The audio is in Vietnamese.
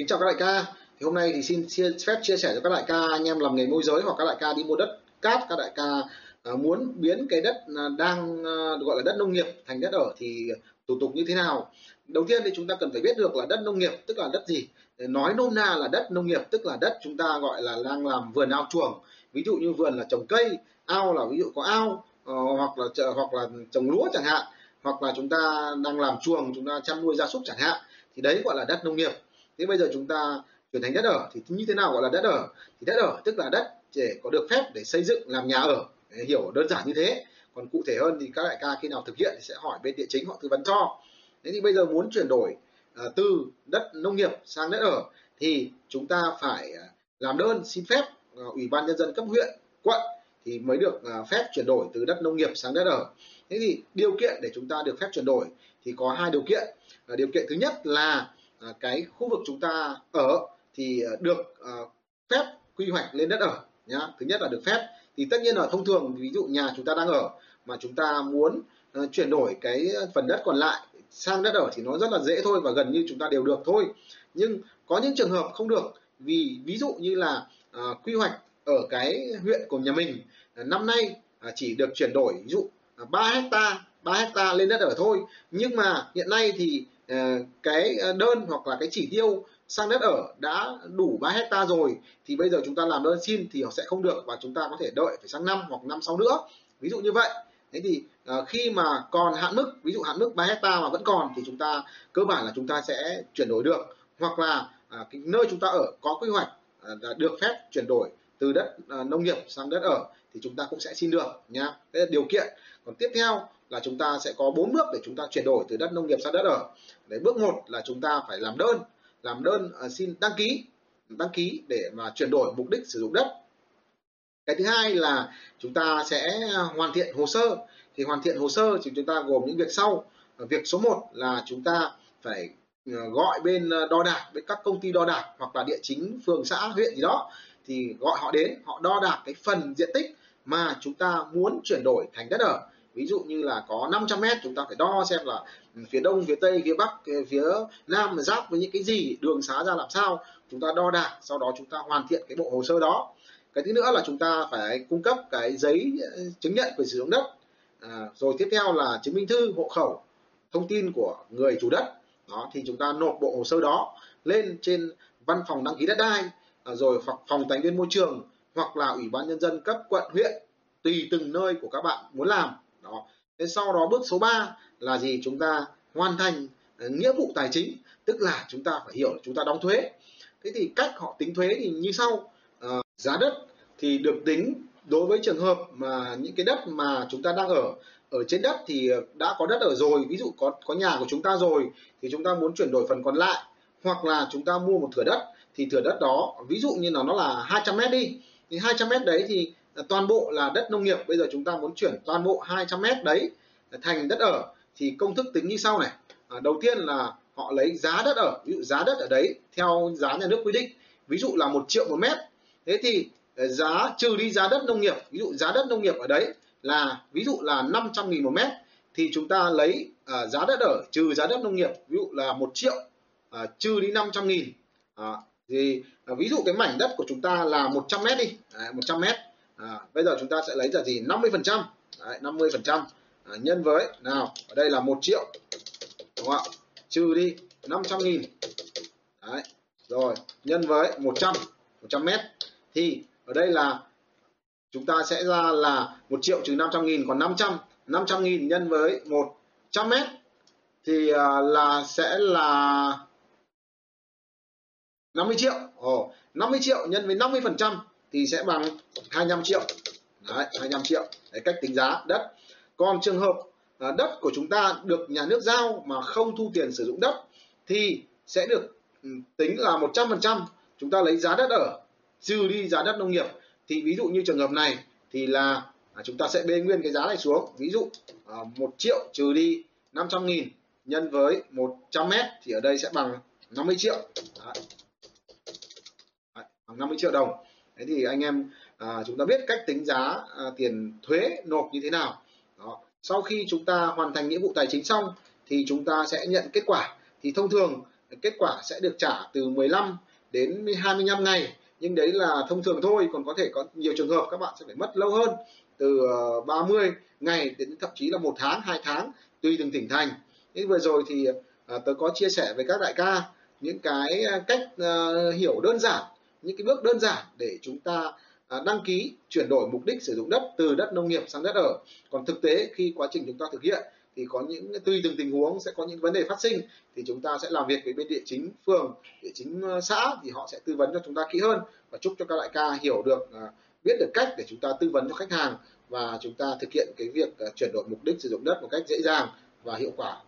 Kính chào các đại ca. Thì hôm nay thì xin chia, phép chia sẻ cho các đại ca anh em làm nghề môi giới hoặc các đại ca đi mua đất cát, các đại ca uh, muốn biến cái đất uh, đang uh, gọi là đất nông nghiệp thành đất ở thì thủ tục như thế nào. Đầu tiên thì chúng ta cần phải biết được là đất nông nghiệp tức là đất gì. Nói nôm na là đất nông nghiệp tức là đất chúng ta gọi là đang làm vườn ao chuồng. Ví dụ như vườn là trồng cây, ao là ví dụ có ao hoặc là hoặc là trồng lúa chẳng hạn hoặc là chúng ta đang làm chuồng chúng ta chăn nuôi gia súc chẳng hạn thì đấy gọi là đất nông nghiệp thế bây giờ chúng ta chuyển thành đất ở thì như thế nào gọi là đất ở? Thì đất ở tức là đất để có được phép để xây dựng làm nhà ở. Để hiểu đơn giản như thế. Còn cụ thể hơn thì các đại ca khi nào thực hiện thì sẽ hỏi bên địa chính họ tư vấn cho. Thế thì bây giờ muốn chuyển đổi uh, từ đất nông nghiệp sang đất ở thì chúng ta phải à, làm đơn xin phép uh, ủy ban nhân dân cấp huyện quận thì mới được uh, phép chuyển đổi từ đất nông nghiệp sang đất ở. Thế thì điều kiện để chúng ta được phép chuyển đổi thì có hai điều kiện. Uh, điều kiện thứ nhất là uh, À, cái khu vực chúng ta ở thì à, được à, phép quy hoạch lên đất ở nhá. Thứ nhất là được phép. Thì tất nhiên là thông thường ví dụ nhà chúng ta đang ở mà chúng ta muốn uh, chuyển đổi cái phần đất còn lại sang đất ở thì nó rất là dễ thôi và gần như chúng ta đều được thôi. Nhưng có những trường hợp không được vì ví dụ như là uh, quy hoạch ở cái huyện của nhà mình uh, năm nay uh, chỉ được chuyển đổi ví dụ uh, 3 hecta 3 hecta lên đất ở thôi. Nhưng mà hiện nay thì Ờ, cái ờ, đơn hoặc là cái chỉ tiêu sang đất ở đã đủ 3 hecta rồi thì bây giờ chúng ta làm đơn xin thì họ sẽ không được và chúng ta có thể đợi phải sang năm hoặc năm sau nữa. Ví dụ như vậy. Thế thì uh, khi mà còn hạn mức ví dụ hạn mức 3 hecta mà vẫn còn thì chúng ta cơ bản là chúng ta sẽ chuyển đổi được. Hoặc là uh, cái nơi chúng ta ở có quy hoạch uh, được phép chuyển đổi từ đất uh, nông nghiệp sang đất ở thì chúng ta cũng sẽ xin được nhá đây là điều kiện. Còn tiếp theo là chúng ta sẽ có bốn bước để chúng ta chuyển đổi từ đất nông nghiệp sang đất ở. Đấy bước một là chúng ta phải làm đơn làm đơn uh, xin đăng ký đăng ký để mà chuyển đổi mục đích sử dụng đất. Cái thứ hai là chúng ta sẽ hoàn thiện hồ sơ. Thì hoàn thiện hồ sơ thì chúng ta gồm những việc sau. Ờ, việc số 1 là chúng ta phải ờ, gọi bên ờ, đo đạc với các công ty đo đạc hoặc là địa chính phường xã huyện gì đó. Thì gọi họ đến họ đo đạc cái phần diện tích mà chúng ta muốn chuyển đổi thành đất ở ví dụ như là có 500 mét chúng ta phải đo xem là ừ, phía đông phía tây phía bắc phía nam giáp với những cái gì đường xá ra làm sao. Chúng ta đo đạc sau đó chúng ta hoàn thiện cái bộ hồ sơ đó. Cái thứ nữa là chúng ta phải cung cấp cái giấy ờ, chứng nhận quyền sử dụng đất. À, rồi tiếp theo là chứng minh thư hộ khẩu thông tin của người chủ đất. Đó thì chúng ta nộp bộ hồ sơ đó lên trên văn phòng đăng ký đất đai à, rồi phòng tài nguyên môi trường hoặc là ủy ban nhân dân cấp quận huyện tùy từng nơi của các bạn muốn làm đó. Thế sau đó bước số 3 là gì? Chúng ta hoàn thành ờ, nghĩa vụ tài chính tức là chúng ta phải hiểu là chúng ta đóng thuế. Thế thì cách họ tính thuế thì như sau. À, giá đất thì được tính đối với trường hợp mà những cái đất mà chúng ta đang ở ở trên đất thì ờ, đã có đất ở rồi ví dụ có có nhà của chúng ta rồi thì chúng ta muốn chuyển đổi phần còn lại hoặc là chúng ta mua một thửa đất thì thửa đất đó ví dụ như là nó là 200 mét đi thì 200 mét đấy thì toàn bộ là đất nông nghiệp. Bây giờ chúng ta muốn chuyển toàn bộ 200 mét đấy thành đất ở thì công thức tính như sau này. À, đầu tiên là họ lấy giá đất ở ví dụ giá đất ở đấy theo giá nhà nước quy định ví dụ là một triệu một mét. Thế thì à, giá trừ đi giá đất nông nghiệp ví dụ giá đất nông nghiệp ở đấy là ví dụ là 500 nghìn một mét thì chúng ta lấy à, giá đất ở trừ giá đất nông nghiệp ví dụ là một triệu à, trừ đi 500 nghìn. À, thì à, ví dụ cái mảnh đất của chúng ta là 100 mét đi. À, 100 mét à, bây giờ chúng ta sẽ lấy là gì? 50 phần trăm. 50 phần trăm. À, nhân với nào ở đây là một triệu đúng không ạ? Trừ đi 500 nghìn. Đấy. rồi nhân với 100 100 mét. Thì ở đây là chúng ta sẽ ra là 1 triệu trừ 500 nghìn còn 500 500 nghìn nhân với 100 mét. Thì à, là sẽ là 50 triệu. Ồ, 50 triệu nhân với 50 phần trăm thì sẽ bằng 25 triệu. Đấy, 25 triệu Đấy, cách tính giá đất. Còn trường hợp uh, đất của chúng ta được nhà nước giao mà không thu tiền sử dụng đất thì sẽ được ừ, tính là 100% chúng ta lấy giá đất ở trừ đi giá đất nông nghiệp. Thì ví dụ như trường hợp này thì là à, chúng ta sẽ bê nguyên cái giá này xuống. Ví dụ à, 1 triệu trừ đi 500 nghìn nhân với 100 mét thì ở đây sẽ bằng 50 triệu. Đấy. Đấy, bằng 50 triệu đồng thế thì anh em à, chúng ta biết cách tính giá à, tiền thuế nộp như thế nào. Đó. sau khi chúng ta hoàn thành nghĩa vụ tài chính xong thì chúng ta sẽ nhận kết quả. Thì thông thường kết quả sẽ được trả từ 15 đến 25 ngày. Nhưng đấy là thông thường thôi còn có thể có nhiều trường hợp các bạn sẽ phải mất lâu hơn từ ờ, 30 ngày đến thậm chí là một tháng hai tháng tùy từng tỉnh thành. Thế vừa rồi thì à, tớ có chia sẻ với các đại ca những cái ờ, cách à, hiểu đơn giản những cái bước đơn giản để chúng ta à, đăng ký chuyển đổi mục đích sử dụng đất từ đất nông nghiệp sang đất ở. Còn thực tế khi quá trình chúng ta thực hiện thì có những, tùy từng tình huống sẽ có những vấn đề phát sinh thì chúng ta sẽ làm việc với bên địa chính phường, địa chính ờ, xã thì họ sẽ tư vấn cho chúng ta kỹ hơn và chúc cho các đại ca hiểu được à, biết được cách để chúng ta tư vấn cho khách hàng và chúng ta thực hiện cái việc à, chuyển đổi mục đích sử dụng đất một cách dễ dàng và hiệu quả.